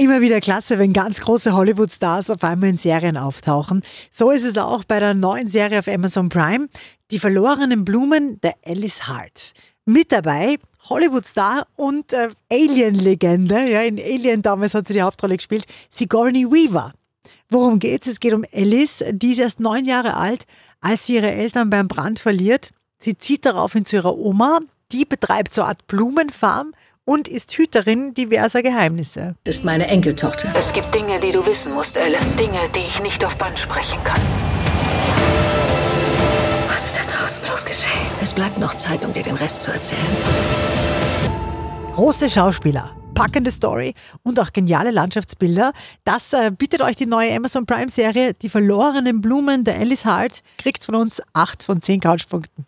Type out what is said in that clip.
Immer wieder klasse, wenn ganz große Hollywood-Stars auf einmal in Serien auftauchen. So ist es auch bei der neuen Serie auf Amazon Prime, Die verlorenen Blumen der Alice Hart. Mit dabei Hollywood-Star und äh, Alien-Legende. Ja, in Alien damals hat sie die Hauptrolle gespielt, Sigourney Weaver. Worum geht's? Es geht um Alice, die ist erst neun Jahre alt, als sie ihre Eltern beim Brand verliert. Sie zieht daraufhin zu ihrer Oma, die betreibt so eine Art Blumenfarm und ist Hüterin diverser Geheimnisse. Das ist meine Enkeltochter. Es gibt Dinge, die du wissen musst, Alice. Dinge, die ich nicht auf Band sprechen kann. Was ist da draußen bloß geschehen? Es bleibt noch Zeit, um dir den Rest zu erzählen. Große Schauspieler, packende Story und auch geniale Landschaftsbilder. Das äh, bietet euch die neue Amazon Prime Serie Die verlorenen Blumen der Alice Hart. Kriegt von uns 8 von 10 Couchpunkten.